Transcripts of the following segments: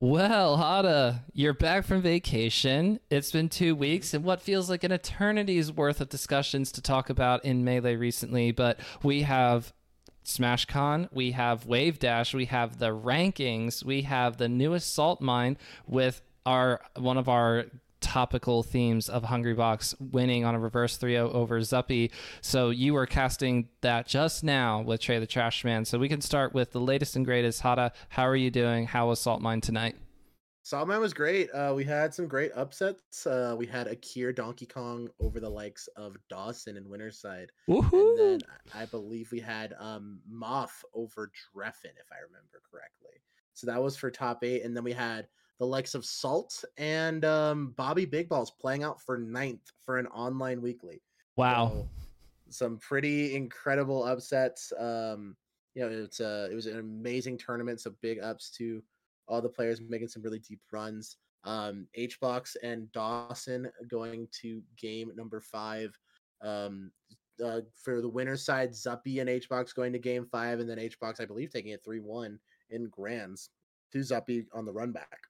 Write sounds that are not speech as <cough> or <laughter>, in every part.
Well, Hada, you're back from vacation. It's been two weeks and what feels like an eternity's worth of discussions to talk about in Melee recently, but we have SmashCon, we have Wave Dash, we have the rankings, we have the newest Salt Mine with our one of our topical themes of Hungrybox winning on a reverse 3-0 over Zuppy. So you were casting that just now with Trey the Trash Man. So we can start with the latest and greatest. Hada, how are you doing? How was Salt Mine tonight? Salt Mine was great. Uh, we had some great upsets. Uh, we had Akir Donkey Kong over the likes of Dawson and Winterside. Woohoo! And then I believe we had um, Moth over Drephen, if I remember correctly. So that was for top eight. And then we had the likes of Salt and um, Bobby Big Balls playing out for ninth for an online weekly. Wow. So, some pretty incredible upsets. Um, you know, it's a, it was an amazing tournament. So big ups to all the players making some really deep runs. Um, HBox and Dawson going to game number five. Um, uh, for the winner side, Zuppy and HBox going to game five, and then HBox, I believe, taking it 3 1 in grands to Zuppy on the run back.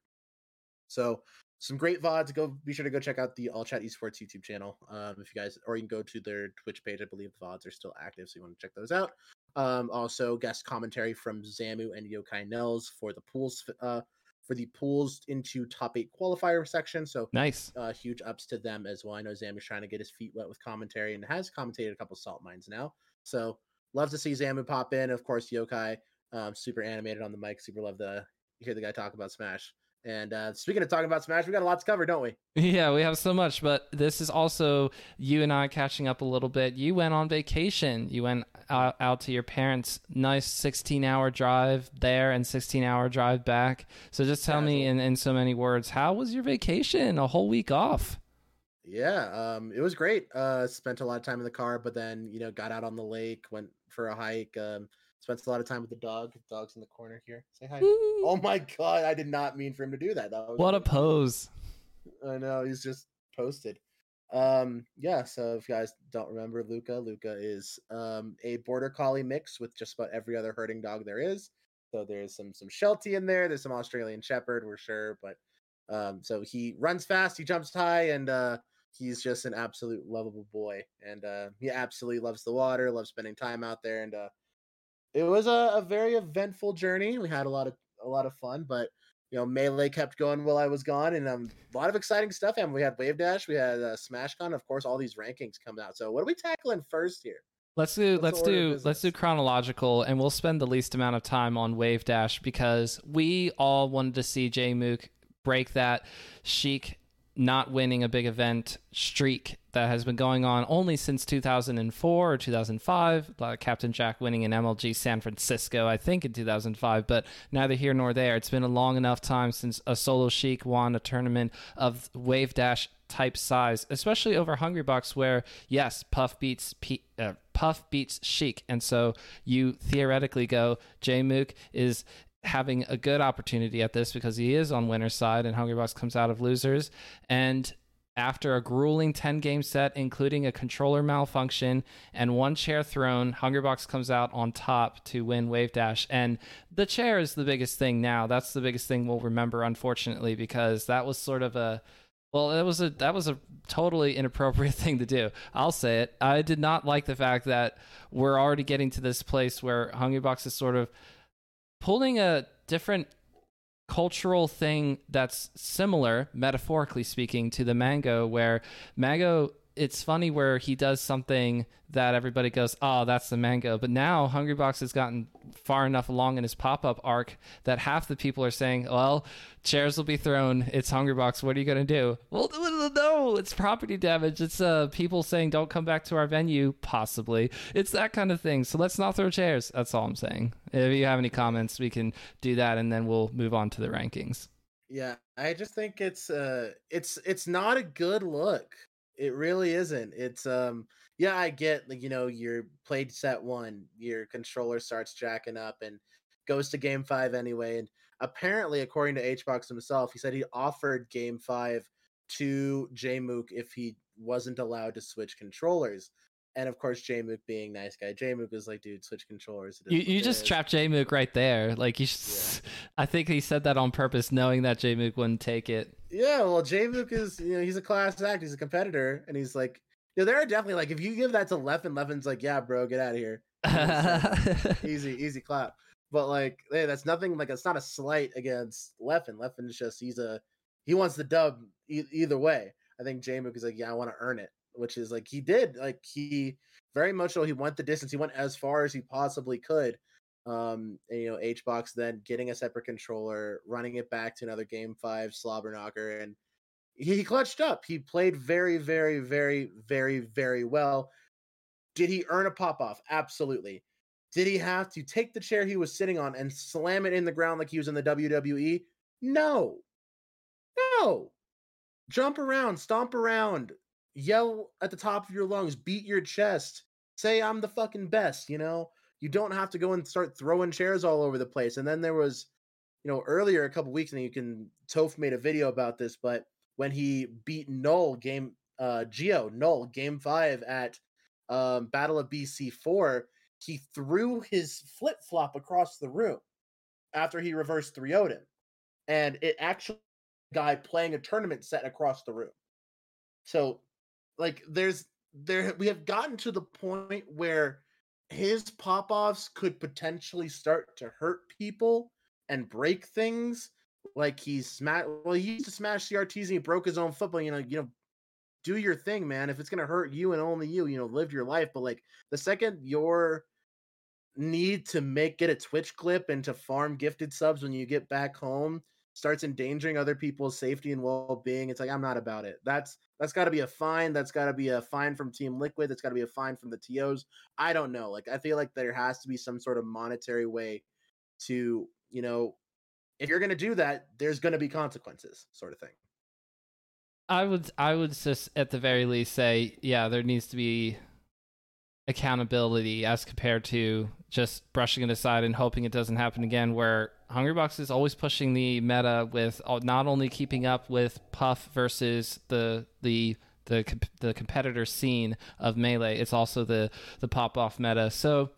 So, some great VODs. Go be sure to go check out the All Chat Esports YouTube channel. Um, if you guys, or you can go to their Twitch page. I believe the VODs are still active, so you want to check those out. Um, also, guest commentary from Zamu and Yokai Nels for the pools uh, for the pools into top eight qualifier section. So nice, uh, huge ups to them as well. I know Zamu's trying to get his feet wet with commentary and has commentated a couple salt mines now. So love to see Zamu pop in. Of course, Yokai, um, super animated on the mic. Super love to hear the guy talk about Smash. And uh, speaking of talking about Smash, we got a lot to cover, don't we? <laughs> Yeah, we have so much, but this is also you and I catching up a little bit. You went on vacation. You went out, out to your parents' nice 16 hour drive there and 16 hour drive back. So just tell me in, in so many words, how was your vacation? A whole week off. Yeah, um, it was great. Uh, spent a lot of time in the car, but then you know got out on the lake, went for a hike. Um, spent a lot of time with the dog. The dog's in the corner here. Say hi. oh <laughs> my god, I did not mean for him to do that. that what a pose. I know he's just posted. Um, yeah, so if you guys don't remember Luca, Luca is um a border collie mix with just about every other herding dog there is. So there's some some Sheltie in there, there's some Australian Shepherd, we're sure, but um so he runs fast, he jumps high, and uh he's just an absolute lovable boy. And uh he absolutely loves the water, loves spending time out there, and uh it was a, a very eventful journey. We had a lot of a lot of fun, but you know, melee kept going while I was gone, and um, a lot of exciting stuff. And we had Wave Dash, we had uh, SmashCon, of course, all these rankings come out. So, what are we tackling first here? Let's do What's let's do let's do chronological, and we'll spend the least amount of time on Wave Dash because we all wanted to see Jmook break that Sheik not winning a big event streak that has been going on only since 2004 or 2005. Uh, Captain Jack winning in MLG San Francisco, I think, in 2005, but neither here nor there. It's been a long enough time since a solo Sheik won a tournament of Wave Dash type size, especially over Hungrybox, where yes, Puff beats P- uh, Puff beats Sheik, and so you theoretically go Jmook is having a good opportunity at this because he is on winner's side and Hungrybox comes out of losers. And after a grueling 10 game set, including a controller malfunction and one chair thrown, Hungrybox comes out on top to win Wave Dash. And the chair is the biggest thing now. That's the biggest thing we'll remember, unfortunately, because that was sort of a. Well, that was a that was a totally inappropriate <laughs> thing to do. I'll say it. I did not like the fact that we're already getting to this place where Hungrybox is sort of pulling a different cultural thing that's similar, metaphorically speaking, to the mango, where mango. It's funny where he does something that everybody goes, "Oh, that's the mango." But now Hungrybox has gotten far enough along in his pop-up arc that half the people are saying, "Well, chairs will be thrown. It's Hungrybox. What are you going to do?" Well, no, it's property damage. It's uh people saying, "Don't come back to our venue." Possibly, it's that kind of thing. So let's not throw chairs. That's all I'm saying. If you have any comments, we can do that, and then we'll move on to the rankings. Yeah, I just think it's uh, it's it's not a good look. It really isn't. It's um yeah, I get like you know, you're played set one, your controller starts jacking up and goes to game five anyway. And apparently, according to HBox himself, he said he offered game five to Jmook if he wasn't allowed to switch controllers. And of course Jmook being nice guy. Jmook was like, dude, switch controllers. You you just trapped Jmook right there. Like you, yeah. I think he said that on purpose, knowing that Jmook wouldn't take it. Yeah, well, Jmook is you know he's a class act. He's a competitor, and he's like, you know, there are definitely like if you give that to Leffen, Leffen's like, yeah, bro, get out of here. <laughs> easy, easy clap. But like, hey, that's nothing. Like, it's not a slight against Leffen. Leffen is just he's a he wants the dub e- either way. I think Jmook is like, yeah, I want to earn it, which is like he did. Like he very much so he went the distance. He went as far as he possibly could. Um, and, you know, HBox then getting a separate controller, running it back to another game five slobber knocker, and he, he clutched up. He played very, very, very, very, very well. Did he earn a pop off? Absolutely. Did he have to take the chair he was sitting on and slam it in the ground like he was in the WWE? No. No. Jump around, stomp around, yell at the top of your lungs, beat your chest, say I'm the fucking best, you know? You don't have to go and start throwing chairs all over the place. And then there was, you know, earlier a couple weeks, and you can Toph made a video about this, but when he beat Null game uh Geo Null game five at um Battle of BC four, he threw his flip flop across the room after he reversed 3 0'd him. And it actually guy playing a tournament set across the room. So like there's there we have gotten to the point where his pop-offs could potentially start to hurt people and break things. Like he's smash well he used to smash the CRTs and he broke his own foot but you know you know do your thing man. If it's to hurt you and only you you know live your life. But like the second your need to make get a twitch clip and to farm gifted subs when you get back home starts endangering other people's safety and well-being it's like i'm not about it. That's that's got to be a fine that's got to be a fine from team liquid that's got to be a fine from the tos i don't know like i feel like there has to be some sort of monetary way to you know if you're going to do that there's going to be consequences sort of thing. I would i would just at the very least say yeah there needs to be accountability as compared to just brushing it aside and hoping it doesn't happen again where Hungrybox is always pushing the meta with uh, not only keeping up with Puff versus the the the the competitor scene of melee, it's also the the pop off meta. So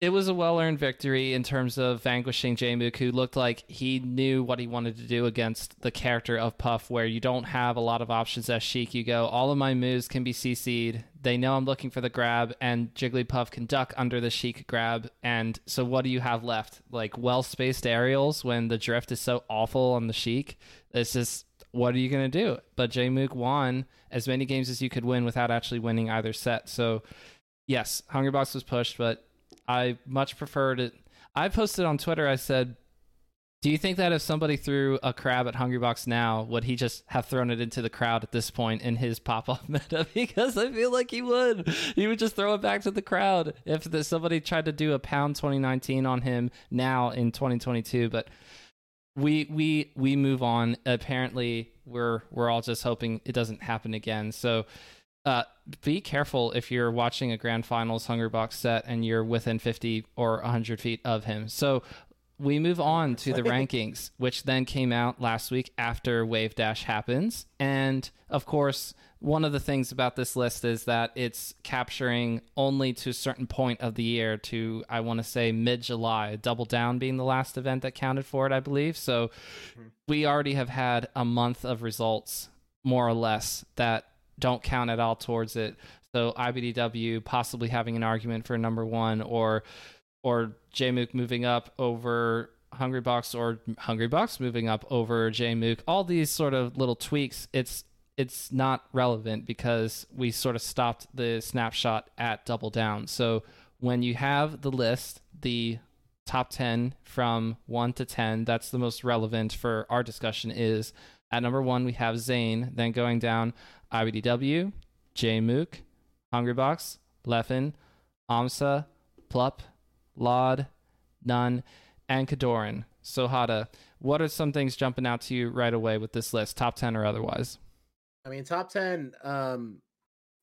it was a well earned victory in terms of vanquishing Jmook, who looked like he knew what he wanted to do against the character of Puff, where you don't have a lot of options as Sheik. You go, all of my moves can be CC'd. They know I'm looking for the grab, and Jigglypuff can duck under the Sheik grab. And so, what do you have left? Like well spaced aerials when the drift is so awful on the Sheik? It's just, what are you going to do? But Jmook won as many games as you could win without actually winning either set. So, yes, Hungrybox was pushed, but I much preferred it. I posted on Twitter. I said, "Do you think that if somebody threw a crab at Hungrybox now, would he just have thrown it into the crowd at this point in his pop-off <laughs> meta? because I feel like he would. He would just throw it back to the crowd if the, somebody tried to do a pound 2019 on him now in 2022. But we we we move on. Apparently, we're we're all just hoping it doesn't happen again. So uh, be careful if you're watching a grand finals Hungrybox set and you're within 50 or 100 feet of him. So we move on to the rankings, which then came out last week after Wave Dash happens. And of course, one of the things about this list is that it's capturing only to a certain point of the year to, I want to say, mid July, Double Down being the last event that counted for it, I believe. So mm-hmm. we already have had a month of results, more or less, that don't count at all towards it. So IBDW possibly having an argument for number one, or or Jmook moving up over Hungrybox, or Hungrybox moving up over Jmook. All these sort of little tweaks. It's it's not relevant because we sort of stopped the snapshot at double down. So when you have the list, the top 10 from 1 to 10, that's the most relevant for our discussion is at number 1 we have Zain, then going down IBDW, Jmook, Hungrybox, Leffen, Amsa, Plup, lloD, n0ne, and Kodorin. So Hada, what are some things jumping out to you right away with this list, top 10 or otherwise? I mean, top 10, um,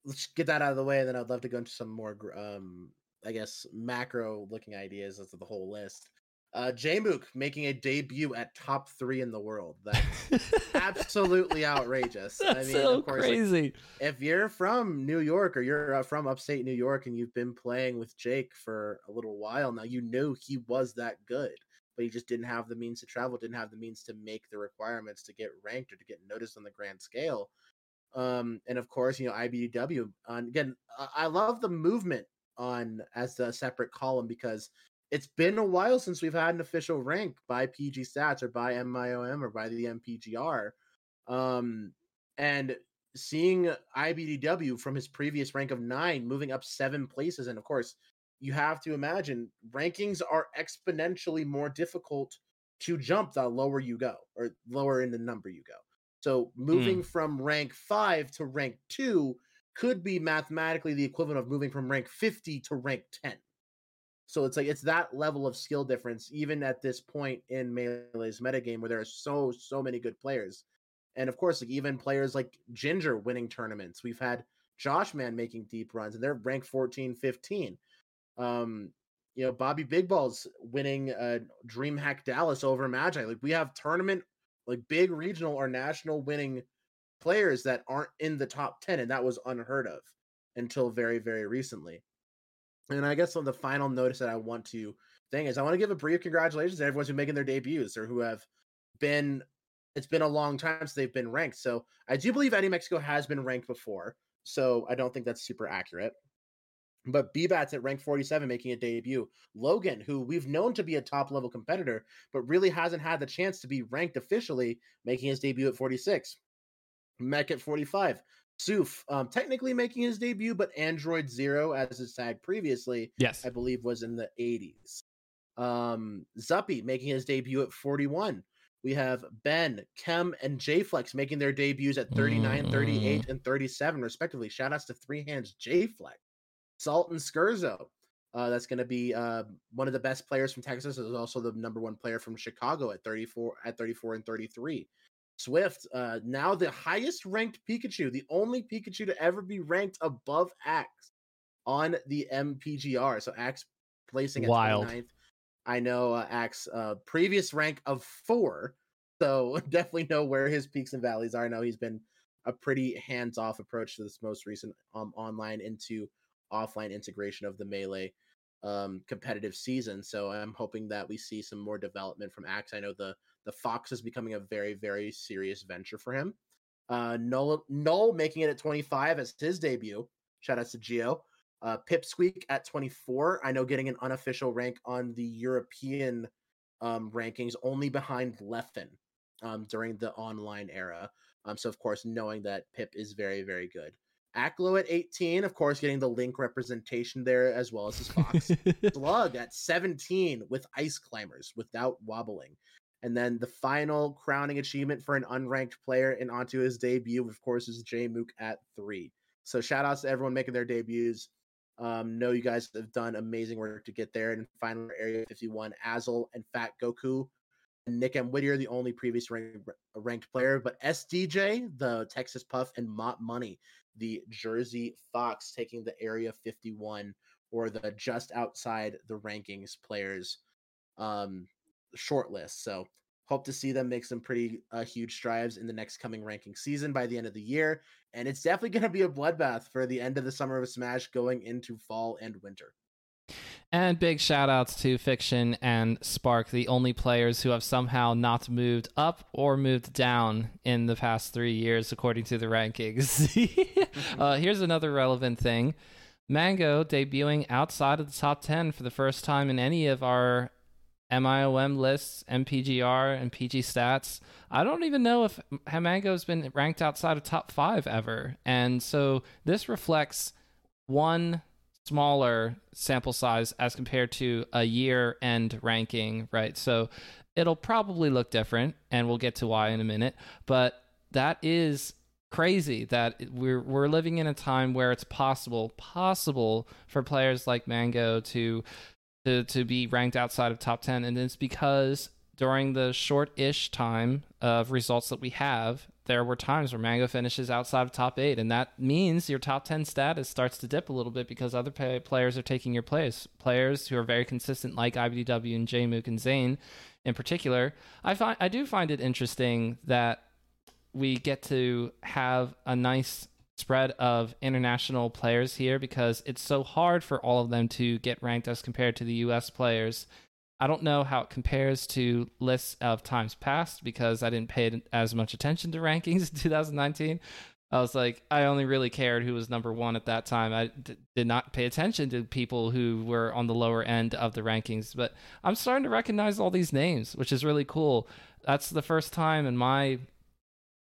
let's get that out of the way, and then I'd love to go into some more, um, I guess, macro looking ideas of the whole list. Uh, Jmook making a debut at top three in the world. That's <laughs> absolutely outrageous. That's I mean, so of course, crazy. Like, if you're from New York or you're uh, from upstate New York and you've been playing with Jake for a little while now, you knew he was that good, but he just didn't have the means to travel, didn't have the means to make the requirements to get ranked or to get noticed on the grand scale. Um, and of course, you know, IBDW. Uh, again, I love the movement on as a separate column because it's been a while since we've had an official rank by PG Stats or by MIOM or by the MPGR. Um, and seeing IBDW from his previous rank of nine moving up seven places, and of course, you have to imagine rankings are exponentially more difficult to jump the lower you go or lower in the number you go. So moving mm. from rank five to rank two could be mathematically the equivalent of moving from rank 50 to rank 10. So it's like it's that level of skill difference, even at this point in Melee's metagame where there are so, so many good players. And of course, like even players like Ginger winning tournaments. We've had Joshman making deep runs, and they're ranked 14, 15. Um, you know, Bobby Big Balls winning uh DreamHack Dallas over Magi. Like we have tournament, like big regional or national winning players that aren't in the top 10, and that was unheard of until very, very recently. And I guess on the final notice that I want to thing is I want to give a brief congratulations to everyone who's making their debuts or who have been it's been a long time since they've been ranked. So I do believe Eddy Mexico has been ranked before. So I don't think that's super accurate. But BBAT's at rank 47 making a debut. Logan, who we've known to be a top level competitor, but really hasn't had the chance to be ranked officially, making his debut at 46. Mekk at 45. Soof, um, technically making his debut, but Android Zero, as his tag previously, yes, I believe was in the 80s. Um, Zuppy making his debut at 41. We have Ben, Kem, and Jflex making their debuts at 39, mm. 38, and 37, respectively. Shout outs to Three Hands Jflex. Salt and Skerzo. Uh, that's going to be uh, one of the best players from Texas. Is also the number one player from Chicago at 34, at 34 and 33. Swift, uh, now the highest ranked Pikachu, the only Pikachu to ever be ranked above Axe on the MPGR. So Axe placing at Wild. 29th. I know uh, Axe uh, previous rank of four, so <laughs> definitely know where his peaks and valleys are. I know he's been a pretty hands off approach to this most recent um, online into offline integration of the melee um, competitive season. So I'm hoping that we see some more development from Axe. I know the the Fox is becoming a very, very serious venture for him. Uh, Null, Null making it at 25 as his debut. Shout out to Geo. Uh, Pipsqueak at 24. I know getting an unofficial rank on the European um, rankings only behind Leffen um, during the online era. Um, so, of course, knowing that Pip is very, very good. Aklo at 18, of course, getting the link representation there as well as his Fox. <laughs> Slug at 17 with Ice Climbers without wobbling. And then the final crowning achievement for an unranked player and onto his debut, of course, is Jmook at three. So shout outs to everyone making their debuts. Um, know you guys have done amazing work to get there. And final Area 51, Azul and Fat Goku. And Nick M. Whittier, the only previous ranked, ranked player, but SDJ, the Texas Puff, and Mott Money, the Jersey Fox, taking the Area 51 or the just outside the rankings players um, short list. So hope to see them make some pretty uh, huge strides in the next coming ranking season by the end of the year. And it's definitely going to be a bloodbath for the end of the summer of Smash going into fall and winter. And big shout outs to Fiction and Spark, the only players who have somehow not moved up or moved down in the past three years, according to the rankings. <laughs> uh, here's another relevant thing Mango debuting outside of the top 10 for the first time in any of our MIOM lists, MPGR, and PG stats. I don't even know if Hamango's been ranked outside of top five ever. And so this reflects one smaller sample size as compared to a year end ranking, right? So it'll probably look different, and we'll get to why in a minute. But that is crazy that we're we're living in a time where it's possible possible for players like Mango to to to be ranked outside of top 10 and it's because during the short-ish time of results that we have, there were times where Mango finishes outside of top eight, and that means your top 10 status starts to dip a little bit because other pay- players are taking your place. Players who are very consistent, like IBDW and Jmook and Zain in particular. I, find, I do find it interesting that we get to have a nice spread of international players here because it's so hard for all of them to get ranked as compared to the US players. I don't know how it compares to lists of times past because I didn't pay as much attention to <laughs> rankings in 2019. I was like, I only really cared who was number one at that time. I d- did not pay attention to people who were on the lower end of the rankings. But I'm starting to recognize all these names, which is really cool. That's the first time in my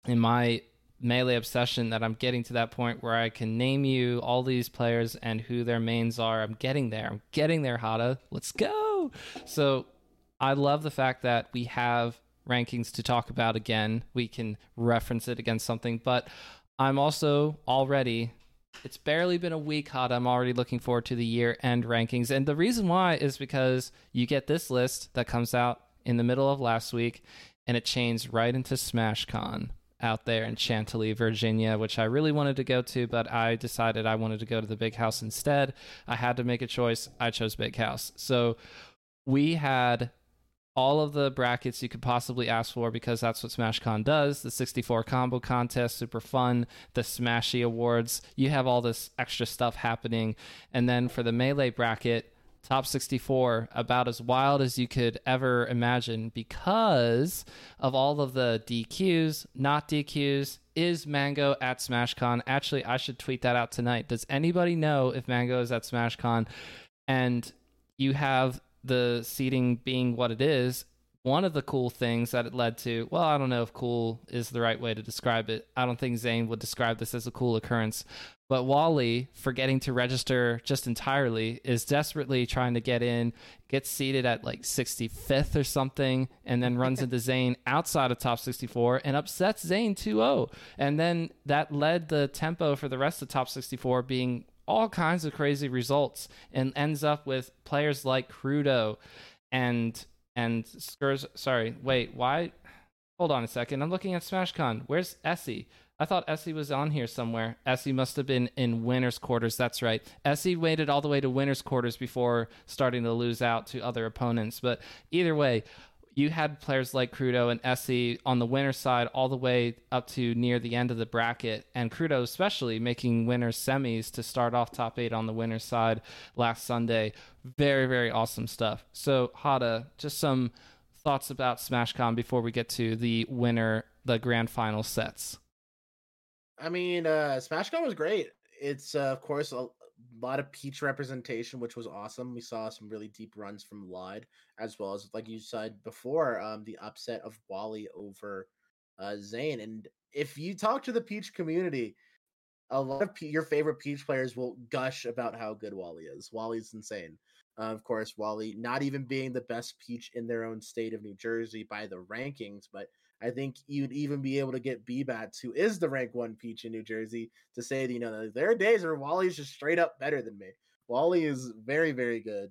in my melee obsession that I'm getting to that point where I can name you all these players and who their mains are. I'm getting there. I'm getting there, Hada. Let's go. So I love the fact that we have rankings to talk about again. We can reference it against something, but I'm also already it's barely been a week hot. I'm already looking forward to the year end rankings. And the reason why is because you get this list that comes out in the middle of last week and it chains right into SmashCon out there in Chantilly, Virginia, which I really wanted to go to, but I decided I wanted to go to the big house instead. I had to make a choice. I chose big house. So we had all of the brackets you could possibly ask for because that's what SmashCon does. The 64 combo contest, super fun. The Smashy Awards, you have all this extra stuff happening. And then for the Melee bracket, top 64 about as wild as you could ever imagine because of all of the DQs, not DQs. Is Mango at SmashCon? Actually, I should tweet that out tonight. Does anybody know if Mango is at SmashCon? And you have the seating being what it is. One of the cool things that it led to, well, I don't know if cool is the right way to describe it. I don't think Zain would describe this as a cool occurrence, but Wally, forgetting to register just entirely, is desperately trying to get in, gets seated at like 65th or something, and then runs into <laughs> Zain outside of top 64 and upsets Zain 2 0. And then that led the tempo for the rest of top 64 being all kinds of crazy results and ends up with players like Crudo and and Skurs sorry, wait, why hold on a second. I'm looking at SmashCon. Where's Essie? I thought Essie was on here somewhere. Essie must have been in winner's quarters. That's right. Essie waited all the way to winner's quarters before starting to lose out to other opponents. But either way, you had players like Crudo and Essie on the winner side all the way up to near the end of the bracket, and Crudo especially making winners semis to start off top eight on the winner side last Sunday. Very, very awesome stuff. So, Hada, just some thoughts about SmashCon before we get to the winner, the grand final sets. I mean, uh SmashCon was great. It's uh, of course a lot of peach representation, which was awesome. We saw some really deep runs from lloD, as well as like you said before, um, the upset of Wally over uh Zain. And if you talk to the peach community, a lot of Pe- your favorite peach players will gush about how good Wally is. Wally's insane. Uh, of course, Wally not even being the best peach in their own state of New Jersey by the rankings, but I think you'd even be able to get B-Bats, who is the rank one peach in New Jersey, to say that, you know, there are days where Wally's just straight up better than me. Wally is very, very good.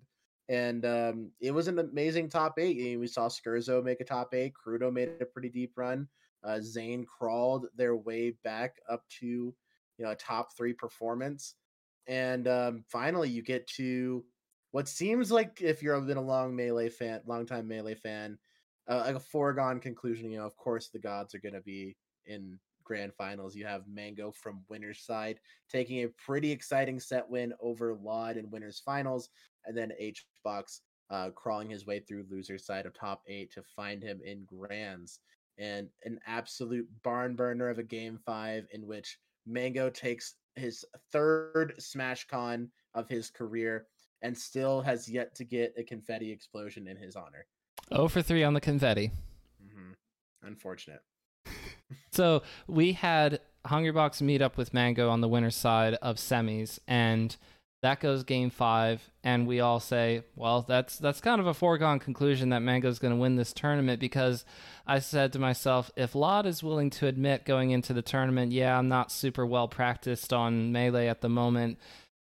And um, it was an amazing top eight. I mean, we saw Skerzo make a top eight. Crudo made a pretty deep run. Uh, Zain crawled their way back up to, you know, a top three performance. And um, finally, you get to what seems like if you've been a long melee fan, long time melee fan, uh, like a foregone conclusion. You know, of course, the gods are going to be in grand finals. You have Mango from winner's side taking a pretty exciting set win over lloD in winners finals, and then HBox uh, crawling his way through loser's side of top eight to find him in grands. And an absolute barn burner of a game five in which Mango takes his third SmashCon of his career and still has yet to get a confetti explosion in his honor. Oh for 3 on the confetti. Mm-hmm. Unfortunate. <laughs> so we had Hungrybox meet up with Mango on the winner's side of semis, and that goes game five, and we all say, well, that's that's kind of a foregone conclusion that Mango's going to win this tournament because I said to myself, if lloD is willing to admit going into the tournament, yeah, I'm not super well practiced on melee at the moment,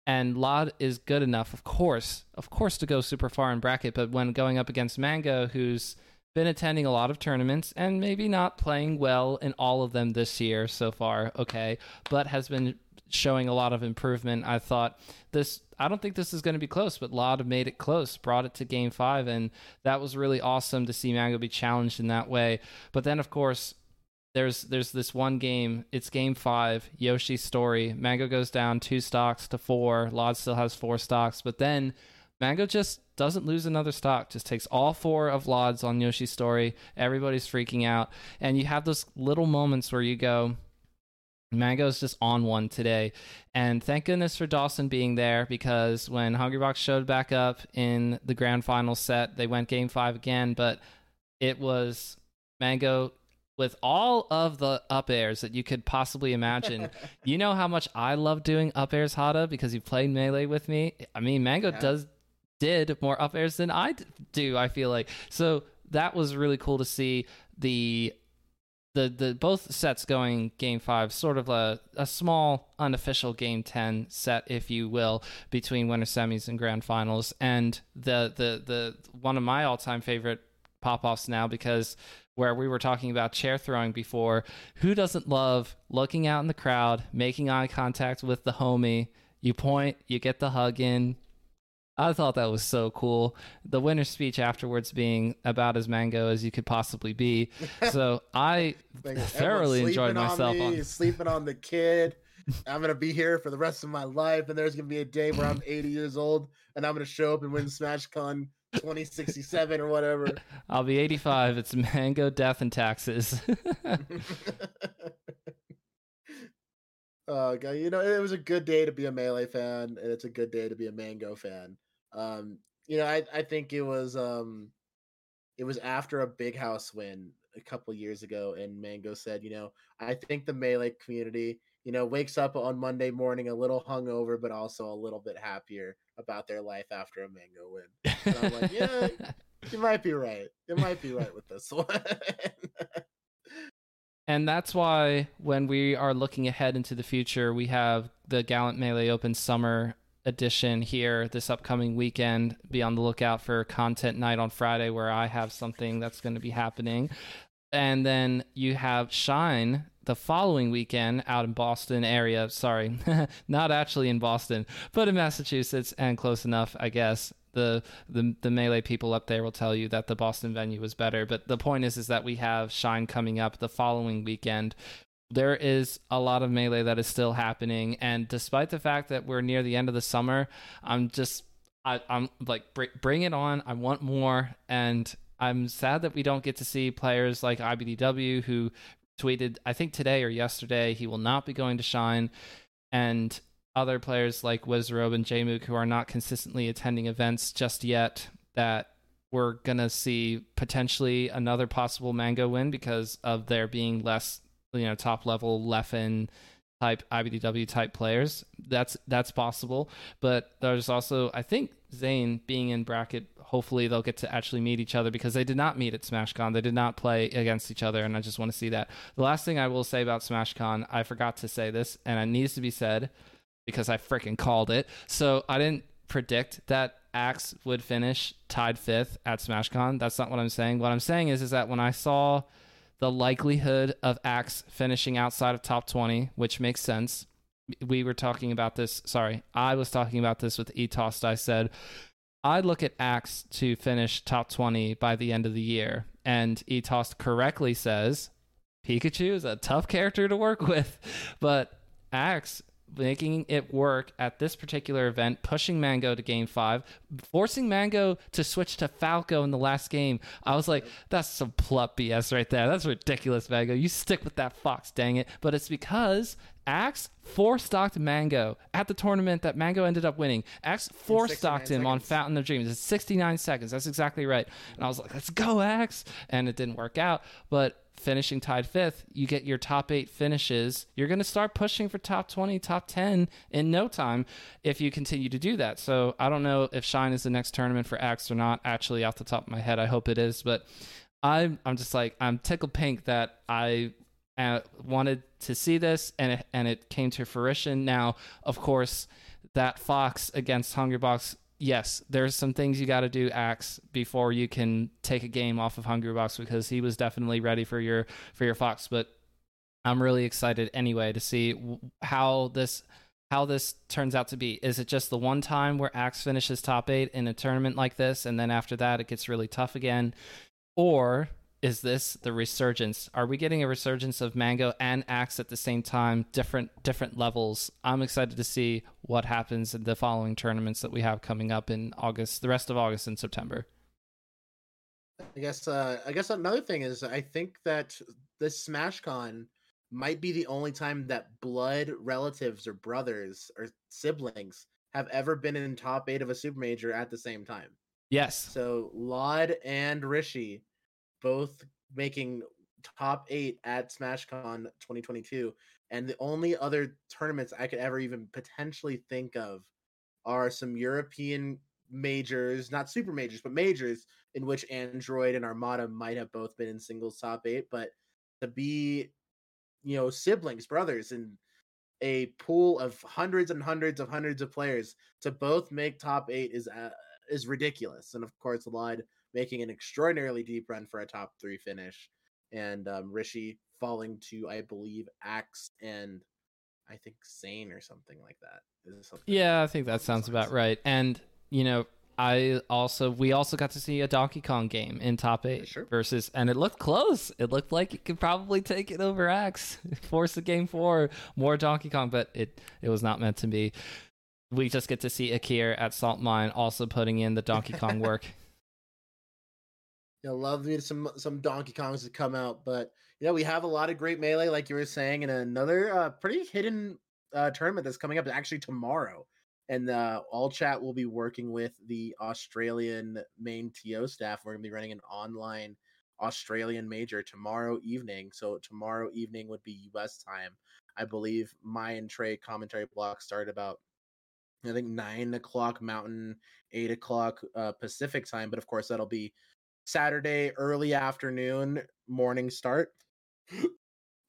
and lloD is good enough, of course, of course, to go super far in bracket. But when going up against Mango, who's been attending a lot of tournaments and maybe not playing well in all of them this year so far, okay, but has been showing a lot of improvement. I thought this I don't think this is going to be close, but lloD made it close, brought it to game 5 and that was really awesome to see Mango be challenged in that way. But then of course, there's there's this one game. It's game five. Yoshi's story. Mango goes down two stocks to four. lloD still has four stocks, but then Mango just doesn't lose another stock. Just takes all four of lloD's on Yoshi's story. Everybody's freaking out, and you have those little moments where you go. Mango's just on one today. And thank goodness for Dawson being there because when Hungrybox showed back up in the grand final set, they went game five again, but it was Mango with all of the up airs that you could possibly imagine. <laughs> you know how much I love doing up airs, Hada, because you played melee with me. I mean, Mango yeah. does did more up airs than I do. I feel like so that was really cool to see the the the both sets going game five, sort of a a small unofficial game ten set, if you will, between winter semis and grand finals, and the the the one of my all time favorite pop offs now because where we were talking about chair throwing before. Who doesn't love looking out in the crowd, making eye contact with the homie? You point, you get the hug in. I thought that was so cool. The winner's speech afterwards being about as mango as you could possibly be. <laughs> So I like, thoroughly enjoyed myself. On, me, on sleeping on the kid. I'm gonna be here for the rest of my life, and there's gonna be a day where I'm 80 years old, and I'm gonna show up and win SmashCon 2067 or whatever. <laughs> I'll be 85. It's mango, death, and taxes. <laughs> <laughs> oh god, you know it was a good day to be a melee fan, and it's a good day to be a mango fan. Um, you know, I I think it was um, it was after a big house win a couple years ago, and Mango said, you know, I think the melee community you know, wakes up on Monday morning a little hungover, but also a little bit happier about their life after a mango win. And I'm like, yeah, <laughs> you might be right. You might be right with this one. <laughs> and that's why when we are looking ahead into the future, we have the Galint Melee Open Summer edition here this upcoming weekend. Be on the lookout for content night on Friday where I have something that's going to be happening. And then you have Shine the following weekend out in Boston area. Sorry, <laughs> not actually in Boston, but in Massachusetts and close enough, I guess. The, the the melee people up there will tell you that the Boston venue was better. But the point is is that we have Shine coming up the following weekend. There is a lot of melee that is still happening, and despite the fact that we're near the end of the summer, I'm just I, am like bring it on. I want more, and I'm sad that we don't get to see players like IBDW who tweeted, I think today or yesterday, he will not be going to Shine. And other players like Wizzrobe and Jmook who are not consistently attending events just yet that we're going to see potentially another possible Mango win because of there being less, you know, top level Leffen type IBDW type players. That's that's possible, but there's also I think Zain being in bracket hopefully they'll get to actually meet each other because they did not meet at SmashCon. They did not play against each other, and I just want to see that. The last thing I will say about SmashCon, I forgot to say this, and it needs to be said because I freaking called it. So I didn't predict that Axe would finish tied fifth at SmashCon. That's not what I'm saying. What I'm saying is, is that when I saw the likelihood of Axe finishing outside of top 20, which makes sense. We were talking about this. Sorry, I was talking about this with Etost. I said, I look at Axe to finish top 20 by the end of the year. And Etost correctly says Pikachu is a tough character to work <laughs> with. But Axe making it work at this particular event, pushing Mango to game five, forcing Mango to switch to Falco in the last game. I was like, that's some plup BS right there. That's ridiculous, Mango. You stick with that fox, dang it. But it's because Axe four stocked Mango at the tournament that Mango ended up winning. Axe four stocked him seconds. on Fountain of Dreams. It's 69 seconds. That's exactly right. And I was like, let's go, Axe. And it didn't work out. But finishing tied fifth, you get your top eight finishes. You're going to start pushing for top 20, top 10 in no time if you continue to do that. So I don't know if Shine is the next tournament for Axe or not. Actually, off the top of my head, I hope it is. But I'm, I'm just like, I'm tickled pink that I uh, wanted to see this and it, and it came to fruition. Now, of course, that Fox against Hungrybox yes, there's some things you got to do, Axe, before you can take a game off of Hungrybox because he was definitely ready for your for your Fox. But I'm really excited anyway to see how this how this turns out to be. Is it just the one time where Axe finishes top eight in a tournament like this, and then after that it gets really tough again, or is this the resurgence? Are we getting a resurgence of Mango and Axe at the same time, different different levels? I'm excited to see what happens in the following tournaments that we have coming up in August, the rest of August and September. I guess uh I guess another thing is I think that this SmashCon might be the only time that blood relatives or brothers or siblings have ever been in top 8 of a super major at the same time. Yes. So lloD and Rishi both making top eight at SmashCon 2022. And the only other tournaments I could ever even potentially think of are some European majors, not super majors, but majors in which Android and Armada might have both been in singles top eight. But to be, you know, siblings, brothers, and a pool of hundreds and hundreds of hundreds of players to both make top eight is uh, is ridiculous. And of course, lloD making an extraordinarily deep run for a top three finish, and um, Rishi falling to I believe Axe and I think Sane or something like that. Something yeah, I think that sounds about right. And you know, I also we also got to see a Donkey Kong game in top eight sure. versus, and it looked close. It looked like it could probably take it over Axe, <laughs> force the game for more Donkey Kong, but it it was not meant to be. We just get to see Akir at Salt Mine also putting in the Donkey Kong work. <laughs> You know, love me some some Donkey Kongs to come out, but you know we have a lot of great melee, like you were saying, and another uh, pretty hidden uh, tournament that's coming up actually tomorrow. And uh, all chat will be working with the Australian main TO staff. We're gonna be running an online Australian major tomorrow evening. So tomorrow evening would be US time. I believe my and Trey commentary block start about I think nine o'clock Mountain, eight o'clock uh, Pacific time. But of course, that'll be Saturday early afternoon morning start.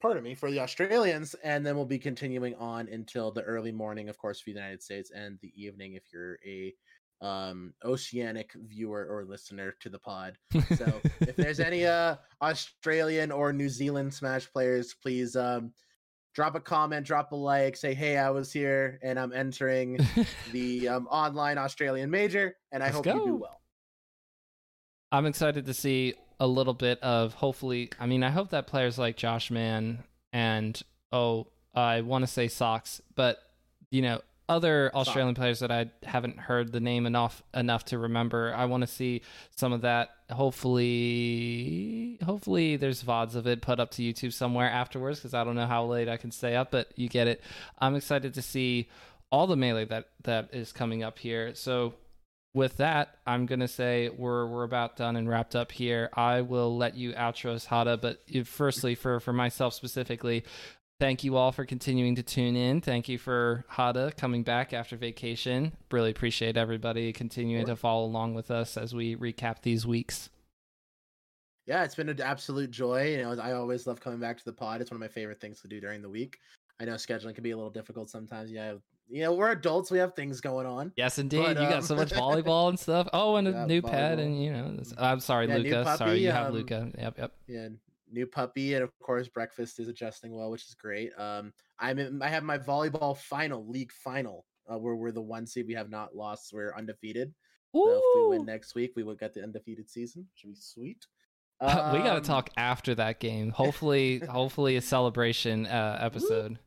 Pardon me for the Australians, and then we'll be continuing on until the early morning, of course, for the United States, and the evening if you're a um oceanic viewer or listener to the pod so if there's <laughs> any uh australian or new zealand smash players please um drop a comment drop a like say hey i was here and i'm entering <laughs> the um online australian major and i Let's hope go. you do well I'm excited to see a little bit of hopefully. I mean, I hope that players like Joshman and oh, I want to say Socks, but you know, other Australian players that I haven't heard the name enough enough to remember. I want to see some of that. Hopefully, hopefully there's vods of it put up to YouTube somewhere afterwards because I don't know how late I can stay up, but you get it. I'm excited to see all the melee that that is coming up here. So with that, I'm gonna say we're we're about done and wrapped up here. I will let you outro us, Hada, but firstly, for for myself specifically, thank you all for continuing to tune in. Thank you for Hada coming back after vacation. Really appreciate everybody continuing to follow along with us as we recap these weeks. Yeah, it's been an absolute joy. You know, I always love coming back to the pod. It's one of my favorite things to do during the week. I know scheduling can be a little difficult sometimes. Yeah, you know, we're adults. We have things going on. Yes, indeed. But, um... you got so much <laughs> volleyball and stuff. Oh, and a yeah, new volleyball. pet, and you know, I'm sorry, yeah, Luca. Puppy, sorry, you um, have Luca. Yep, yep. Yeah, new puppy, and of course, breakfast is adjusting well, which is great. Um, I'm in, I have my volleyball final, league final, uh, where we're the one seed. We have not lost. We're undefeated. Ooh. So if we win next week, we will get the undefeated season. Should be sweet. <laughs> Um, we got to talk after that game. <laughs> Hopefully, hopefully a celebration uh, episode.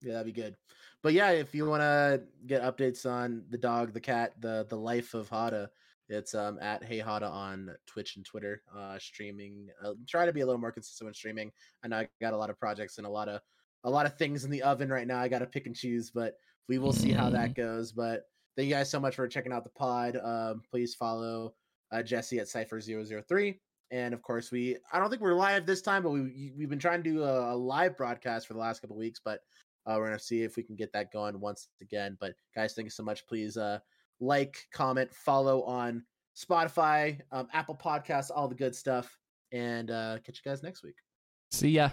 Yeah, that'd be good. But yeah, if you want to get updates on the dog, the cat, the the life of Hada, it's um at Hey Hada on Twitch and Twitter. Uh, streaming. Uh, try to be a little more consistent when streaming. I know I got a lot of projects and a lot of a lot of things in the oven right now. I got to pick and choose, but we will see how that mm-hmm. goes. But thank you guys so much for checking out the pod. Um, please follow uh, Jesse at Cipher003. And of course, we I don't think we're live this time, but we we've been trying to do a, a live broadcast for the last couple weeks, but uh, we're gonna see if we can get that going once again. But guys, thank you so much. Please uh, like, comment, follow on Spotify, um, Apple Podcasts, all the good stuff, and uh, catch you guys next week. See ya.